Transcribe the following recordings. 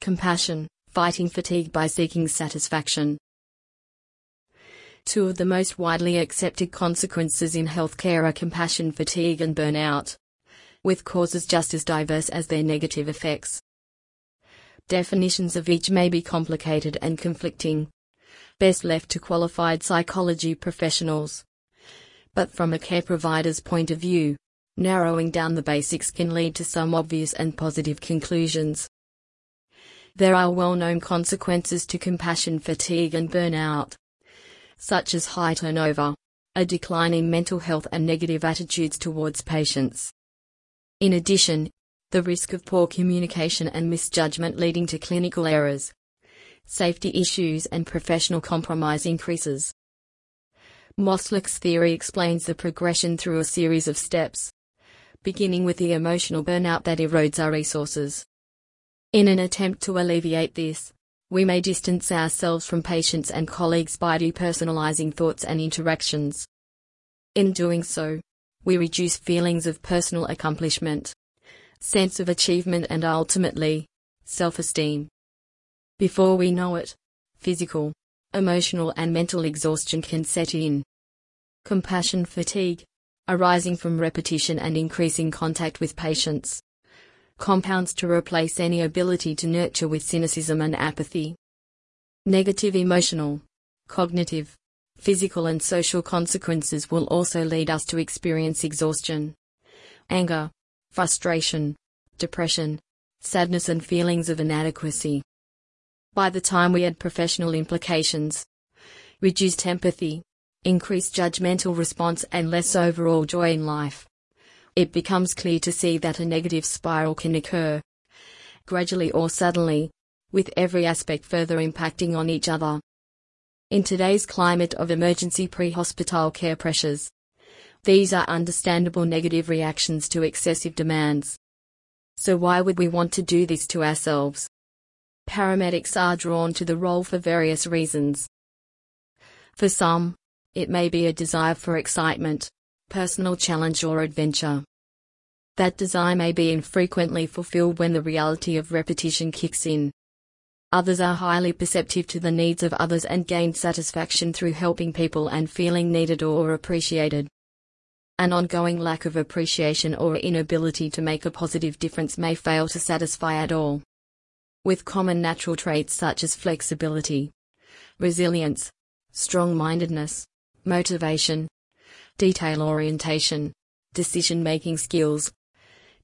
Compassion, fighting fatigue by seeking satisfaction. Two of the most widely accepted consequences in healthcare are compassion fatigue and burnout, with causes just as diverse as their negative effects. Definitions of each may be complicated and conflicting, best left to qualified psychology professionals. But from a care provider's point of view, narrowing down the basics can lead to some obvious and positive conclusions. There are well known consequences to compassion fatigue and burnout such as high turnover, a decline in mental health and negative attitudes towards patients. In addition, the risk of poor communication and misjudgment leading to clinical errors, safety issues and professional compromise increases. Maslach's theory explains the progression through a series of steps, beginning with the emotional burnout that erodes our resources. In an attempt to alleviate this, we may distance ourselves from patients and colleagues by depersonalizing thoughts and interactions. In doing so, we reduce feelings of personal accomplishment, sense of achievement, and ultimately, self esteem. Before we know it, physical, emotional, and mental exhaustion can set in. Compassion fatigue, arising from repetition and increasing contact with patients compounds to replace any ability to nurture with cynicism and apathy. Negative emotional, cognitive, physical, and social consequences will also lead us to experience exhaustion, anger, frustration, depression, sadness, and feelings of inadequacy. By the time we add professional implications, reduced empathy, increased judgmental response, and less overall joy in life, it becomes clear to see that a negative spiral can occur gradually or suddenly, with every aspect further impacting on each other. In today's climate of emergency pre-hospital care pressures, these are understandable negative reactions to excessive demands. So why would we want to do this to ourselves? Paramedics are drawn to the role for various reasons. For some, it may be a desire for excitement, personal challenge or adventure. That desire may be infrequently fulfilled when the reality of repetition kicks in. Others are highly perceptive to the needs of others and gain satisfaction through helping people and feeling needed or appreciated. An ongoing lack of appreciation or inability to make a positive difference may fail to satisfy at all. With common natural traits such as flexibility, resilience, strong mindedness, motivation, detail orientation, decision making skills,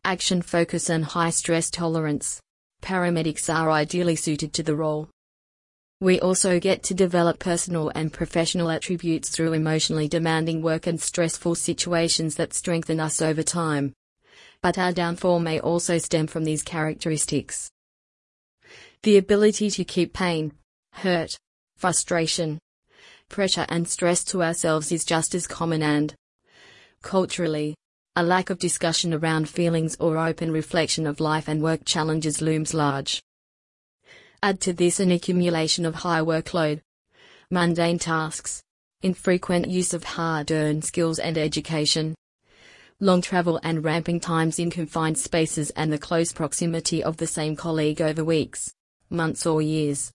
action focus, and high stress tolerance. Paramedics are ideally suited to the role. We also get to develop personal and professional attributes through emotionally demanding work and stressful situations that strengthen us over time. But our downfall may also stem from these characteristics. The ability to keep pain, hurt, frustration, pressure and stress to ourselves is just as common and, culturally, a lack of discussion around feelings or open reflection of life and work challenges looms large. Add to this an accumulation of high workload, mundane tasks, infrequent use of hard earned skills and education, long travel and ramping times in confined spaces, and the close proximity of the same colleague over weeks, months, or years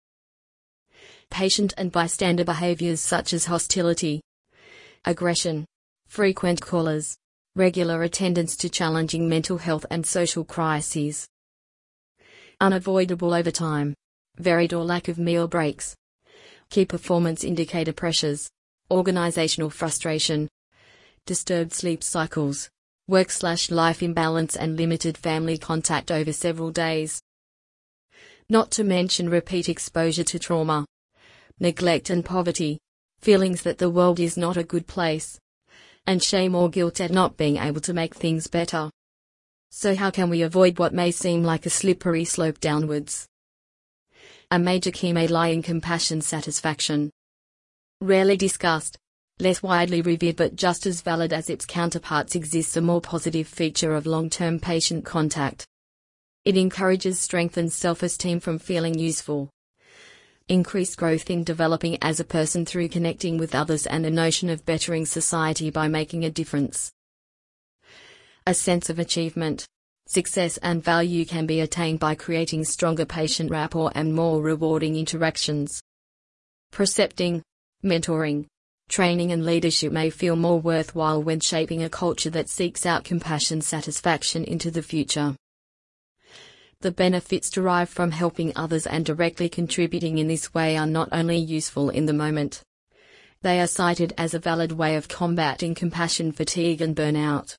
patient and bystander behaviors such as hostility, aggression, frequent callers, regular attendance to challenging mental health and social crises. Unavoidable overtime, varied or lack of meal breaks, key performance indicator pressures, organizational frustration, disturbed sleep cycles, work slash life imbalance and limited family contact over several days. Not to mention repeat exposure to trauma neglect and poverty, feelings that the world is not a good place, and shame or guilt at not being able to make things better. So, how can we avoid what may seem like a slippery slope downwards? A major key may lie in compassion satisfaction. Rarely discussed, less widely revered but just as valid as its counterparts exists a more positive feature of long term patient contact. It encourages strengthened self esteem from feeling useful, increased growth in developing as a person through connecting with others and a notion of bettering society by making a difference. A sense of achievement, success and value can be attained by creating stronger patient rapport and more rewarding interactions. Precepting, mentoring, training, and leadership may feel more worthwhile when shaping a culture that seeks out compassion satisfaction into the future. The benefits derived from helping others and directly contributing in this way are not only useful in the moment, they are cited as a valid way of combating compassion fatigue and burnout.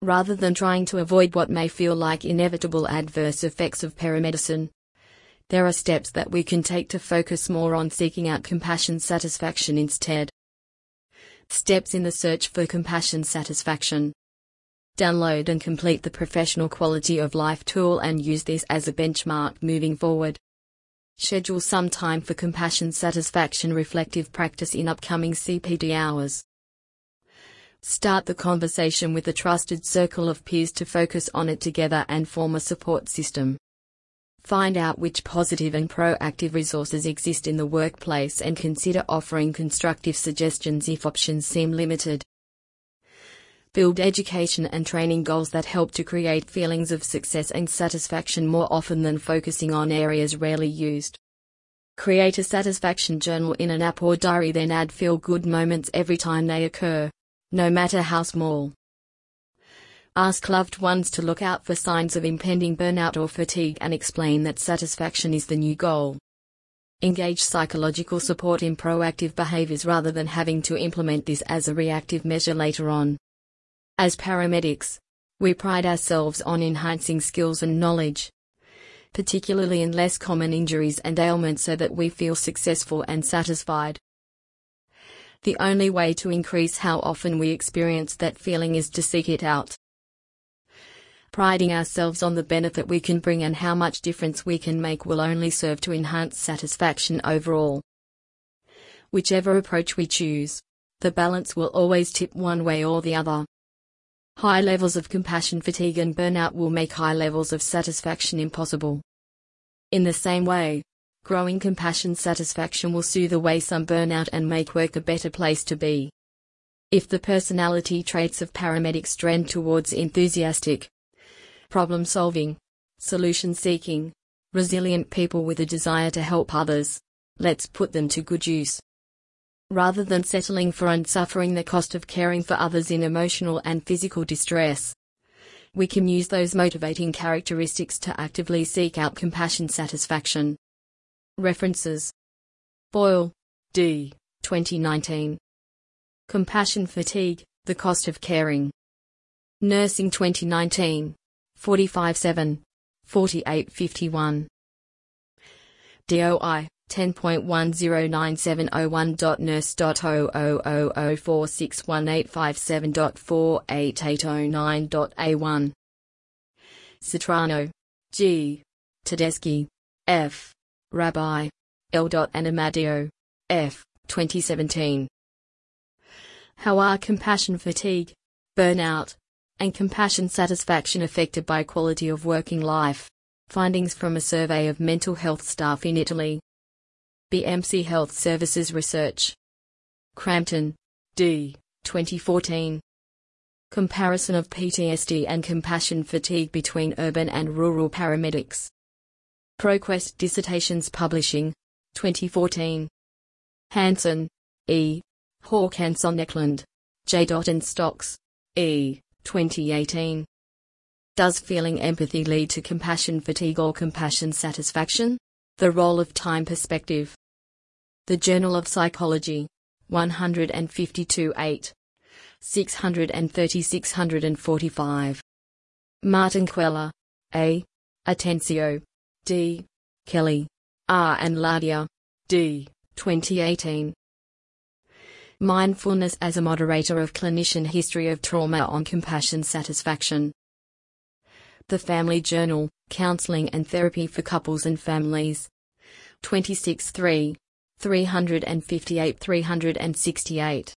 Rather than trying to avoid what may feel like inevitable adverse effects of paramedicine, there are steps that we can take to focus more on seeking out compassion satisfaction instead. Steps in the search for compassion satisfaction. Download and complete the Professional Quality of Life tool and use this as a benchmark moving forward. Schedule some time for compassion satisfaction reflective practice in upcoming CPD hours. Start the conversation with a trusted circle of peers to focus on it together and form a support system. Find out which positive and proactive resources exist in the workplace and consider offering constructive suggestions if options seem limited. Build education and training goals that help to create feelings of success and satisfaction more often than focusing on areas rarely used. Create a satisfaction journal in an app or diary, then add feel good moments every time they occur, no matter how small. Ask loved ones to look out for signs of impending burnout or fatigue and explain that satisfaction is the new goal. Engage psychological support in proactive behaviors rather than having to implement this as a reactive measure later on. As paramedics, we pride ourselves on enhancing skills and knowledge, particularly in less common injuries and ailments, so that we feel successful and satisfied. The only way to increase how often we experience that feeling is to seek it out. Priding ourselves on the benefit we can bring and how much difference we can make will only serve to enhance satisfaction overall. Whichever approach we choose, the balance will always tip one way or the other. High levels of compassion fatigue and burnout will make high levels of satisfaction impossible. In the same way, growing compassion satisfaction will soothe away some burnout and make work a better place to be. If the personality traits of paramedics trend towards enthusiastic, problem solving, solution seeking, resilient people with a desire to help others, let's put them to good use rather than settling for and suffering the cost of caring for others in emotional and physical distress. We can use those motivating characteristics to actively seek out compassion satisfaction. References Boyle, D. 2019. Compassion Fatigue The Cost of Caring. Nursing 2019. 45 7. 48 51. DOI 10.109701.nurse.000461857.48809.A1. Cetrano. G. Tedeschi. F. Rabbi. L. Amaddeo. F. 2017. How are compassion fatigue, burnout, and compassion satisfaction affected by quality of working life? Findings from a survey of mental health staff in Italy. BMC Health Services Research. Crampton, D. 2014. Comparison of PTSD and compassion fatigue between urban and rural paramedics. ProQuest Dissertations Publishing, 2014. Hansen, E. Håkansson Eklund, J. and Stocks, E. 2018. Does feeling empathy lead to compassion fatigue or compassion satisfaction? The role of time perspective. The Journal of Psychology, 152 8. 630 645. Martin Queller, A. Atencio, D. Kelly, R. and Ladia, D. 2018. Mindfulness as a moderator of clinician history of trauma on compassion satisfaction. The Family Journal, Counseling and Therapy for Couples and Families. 26 3. 358 368.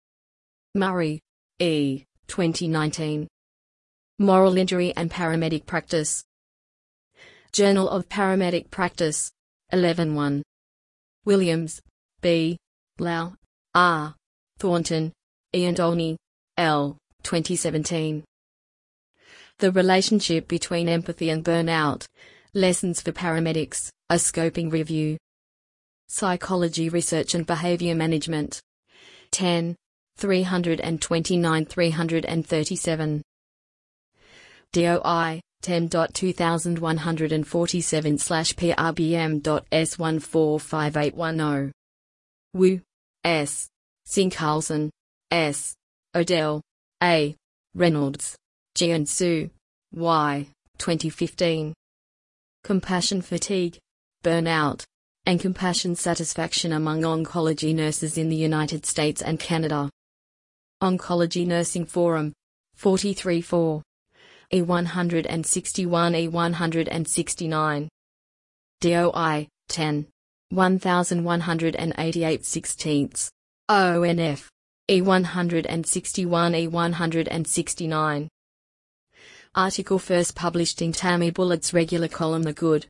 Murray, E. 2019. Moral Injury and Paramedic Practice. Journal of Paramedic Practice, 11 1. Williams, B. Lau, R. Thornton, Ian Dolney, L. 2017. The relationship between empathy and burnout. Lessons for paramedics, a scoping review. Psychology Research and Behavior Management. 10. 329 337. DOI 10.2147 slash PRBM.S145810. Wu S. Singh-Carlson S. Odell A. Reynolds Jian-Su Y. 2015. Compassion fatigue, burnout, and compassion satisfaction among oncology nurses in the United States and Canada. Oncology Nursing Forum 434 E161 E169 DOI 10 1188 16ths ONF E161 E169 Article first published in Tammy Bullard's regular column The Good,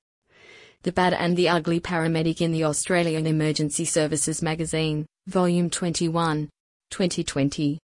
The Bad and the Ugly Paramedic in the Australian Emergency Services Magazine, Volume 21, 2020.